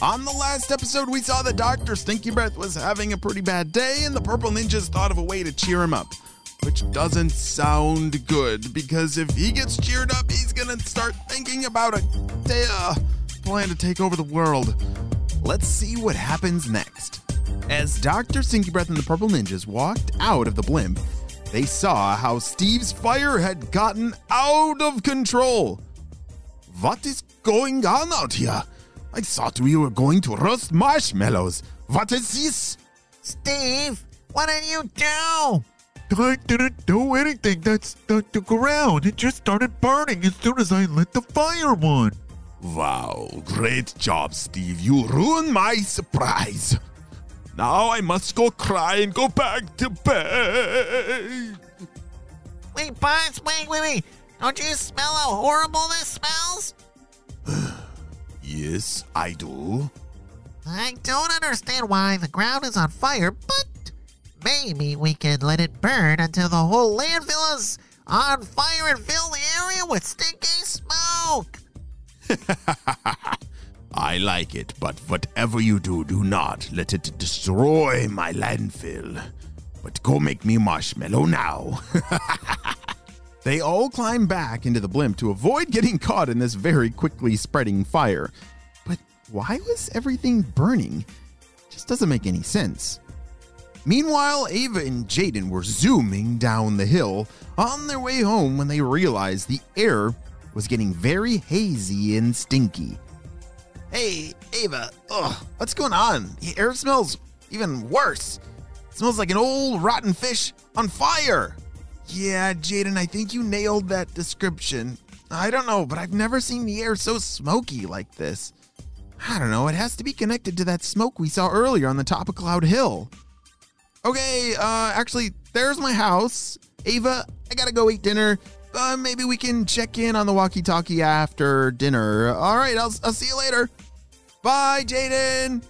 On the last episode, we saw that Dr. Stinky Breath was having a pretty bad day, and the Purple Ninjas thought of a way to cheer him up. Which doesn't sound good, because if he gets cheered up, he's gonna start thinking about a uh, plan to take over the world. Let's see what happens next. As Dr. Stinky Breath and the Purple Ninjas walked out of the blimp, they saw how Steve's fire had gotten out of control. What is going on out here? I thought we were going to roast marshmallows. What is this? Steve, what did you do? I didn't do anything. That's the, the ground. It just started burning as soon as I lit the fire on. Wow, great job, Steve. You ruined my surprise. Now I must go cry and go back to bed. Wait, Buzz, wait, wait, wait. Don't you smell how horrible this smells? Yes, I do. I don't understand why the ground is on fire, but maybe we can let it burn until the whole landfill is on fire and fill the area with stinky smoke. I like it, but whatever you do, do not let it destroy my landfill. But go make me marshmallow now. they all climb back into the blimp to avoid getting caught in this very quickly spreading fire. But why was everything burning? Just doesn't make any sense. Meanwhile, Ava and Jaden were zooming down the hill on their way home when they realized the air was getting very hazy and stinky. Hey, Ava, ugh, what's going on? The air smells even worse. It smells like an old rotten fish on fire. Yeah, Jaden, I think you nailed that description. I don't know, but I've never seen the air so smoky like this. I don't know, it has to be connected to that smoke we saw earlier on the top of Cloud Hill. Okay, uh, actually, there's my house. Ava, I gotta go eat dinner. Uh, maybe we can check in on the walkie talkie after dinner. All right, I'll, I'll see you later. Bye, Jaden.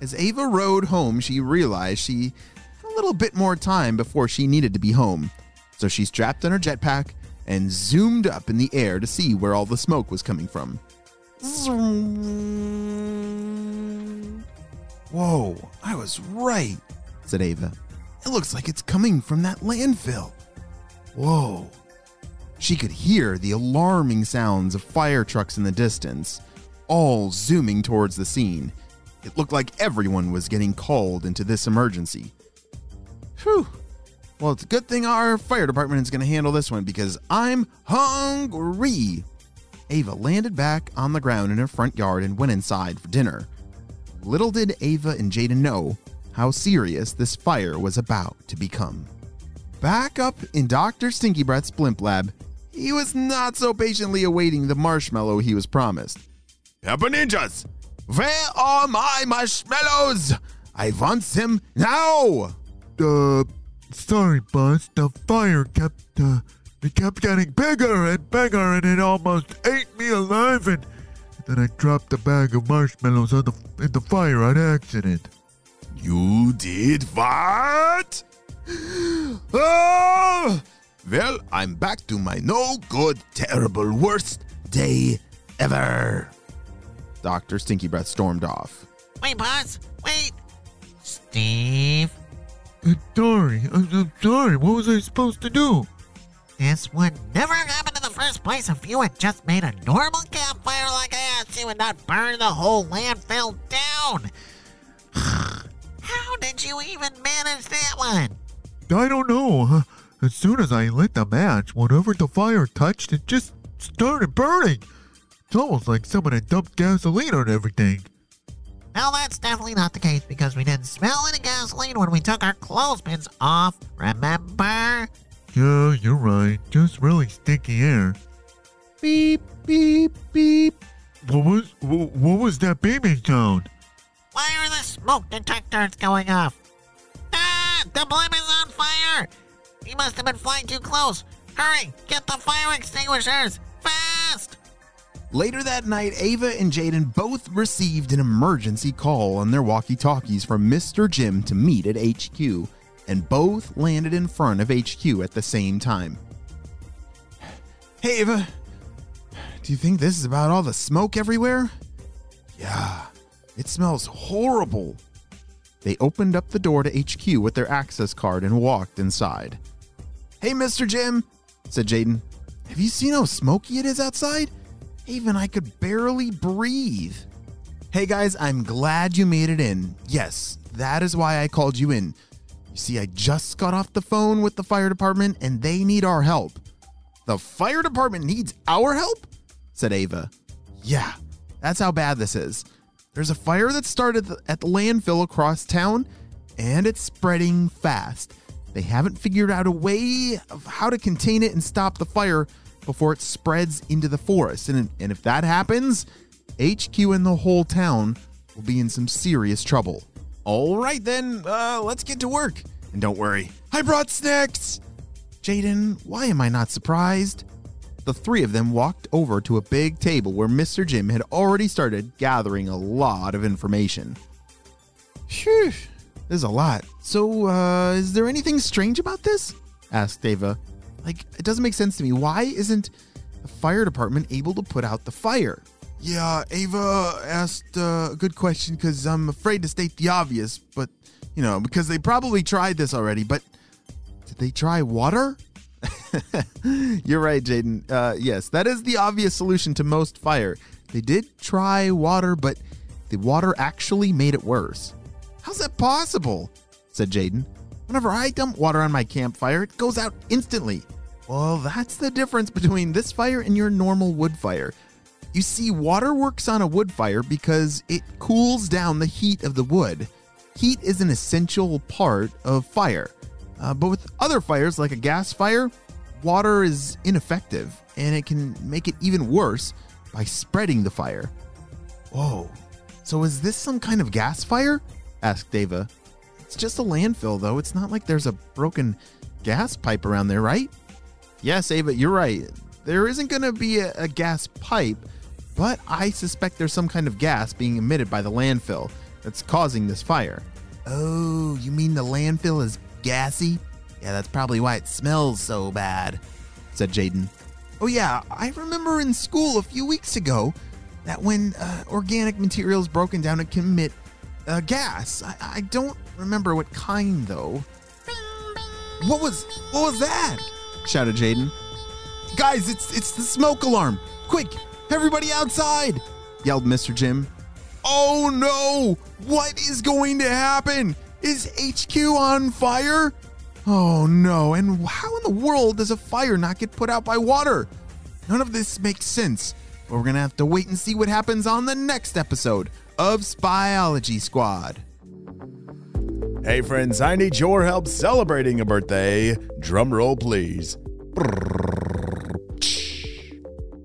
As Ava rode home, she realized she had a little bit more time before she needed to be home. So she strapped on her jetpack and zoomed up in the air to see where all the smoke was coming from. Whoa, I was right, said Ava. It looks like it's coming from that landfill. Whoa. She could hear the alarming sounds of fire trucks in the distance, all zooming towards the scene. It looked like everyone was getting called into this emergency. Whew. Well, it's a good thing our fire department is going to handle this one because I'm hungry. Ava landed back on the ground in her front yard and went inside for dinner. Little did Ava and Jaden know how serious this fire was about to become. Back up in Dr. Stinky Breath's blimp lab, he was not so patiently awaiting the marshmallow he was promised. Pepper Ninjas, where are my marshmallows? I want them now! Uh, sorry, boss. The fire kept, uh, it kept getting bigger and bigger, and it almost ate me alive. And then I dropped the bag of marshmallows on the in the fire on accident. You did what? oh! Well, I'm back to my no good, terrible, worst day ever. Dr. Stinky Breath stormed off. Wait, boss. wait. Steve, Uh, sorry, I'm, I'm sorry. What was I supposed to do? this would never happen in the first place if you had just made a normal campfire like that. You would not burn the whole landfill down. How did you even manage that one? I don't know. As soon as I lit the match, whatever the fire touched, it just started burning. It's almost like someone had dumped gasoline on everything. Well, that's definitely not the case because we didn't smell any gasoline when we took our clothespins off, remember? Yeah, you're right. Just really sticky air. Beep, beep, beep. What was what was that beeping sound? Why are the smoke detectors going off? Ah, the blimp is on fire! He must have been flying too close. Hurry, get the fire extinguishers! Later that night, Ava and Jaden both received an emergency call on their walkie talkies from Mr. Jim to meet at HQ, and both landed in front of HQ at the same time. Hey, Ava, do you think this is about all the smoke everywhere? Yeah, it smells horrible. They opened up the door to HQ with their access card and walked inside. Hey, Mr. Jim, said Jaden. Have you seen how smoky it is outside? Even I could barely breathe. Hey guys, I'm glad you made it in. Yes, that is why I called you in. You see, I just got off the phone with the fire department and they need our help. The fire department needs our help? said Ava. Yeah, that's how bad this is. There's a fire that started at the landfill across town and it's spreading fast. They haven't figured out a way of how to contain it and stop the fire before it spreads into the forest. And, and if that happens, HQ and the whole town will be in some serious trouble. All right, then, uh, let's get to work. And don't worry, I brought snacks. Jaden, why am I not surprised? The three of them walked over to a big table where Mr. Jim had already started gathering a lot of information. Phew, there's a lot. So, uh, is there anything strange about this? asked Ava. Like, it doesn't make sense to me. Why isn't the fire department able to put out the fire? Yeah, Ava asked uh, a good question because I'm afraid to state the obvious, but, you know, because they probably tried this already, but did they try water? You're right, Jaden. Uh, yes, that is the obvious solution to most fire. They did try water, but the water actually made it worse. How's that possible? said Jaden. Whenever I dump water on my campfire, it goes out instantly. Well, that's the difference between this fire and your normal wood fire. You see, water works on a wood fire because it cools down the heat of the wood. Heat is an essential part of fire. Uh, but with other fires, like a gas fire, water is ineffective and it can make it even worse by spreading the fire. Whoa, so is this some kind of gas fire? asked Ava. It's just a landfill, though. It's not like there's a broken gas pipe around there, right? Yes, Ava, you're right. There isn't going to be a, a gas pipe, but I suspect there's some kind of gas being emitted by the landfill that's causing this fire. Oh, you mean the landfill is gassy? Yeah, that's probably why it smells so bad, said Jaden. Oh, yeah, I remember in school a few weeks ago that when uh, organic material is broken down, it can emit uh, gas. I, I don't remember what kind, though. What was what was that? Shouted Jaden. Guys, it's it's the smoke alarm. Quick, everybody outside! yelled Mr. Jim. Oh no! What is going to happen? Is HQ on fire? Oh no, and how in the world does a fire not get put out by water? None of this makes sense, but we're gonna have to wait and see what happens on the next episode of Spyology Squad. Hey friends, I need your help celebrating a birthday. Drum roll, please.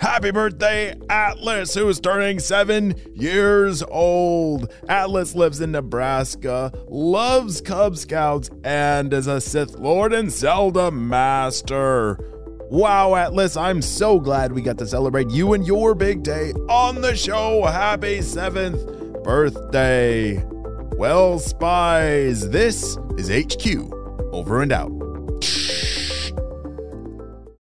Happy birthday, Atlas, who's turning seven years old. Atlas lives in Nebraska, loves Cub Scouts, and is a Sith Lord and Zelda Master. Wow, Atlas, I'm so glad we got to celebrate you and your big day on the show. Happy seventh birthday. Well, spies, this is HQ. Over and out.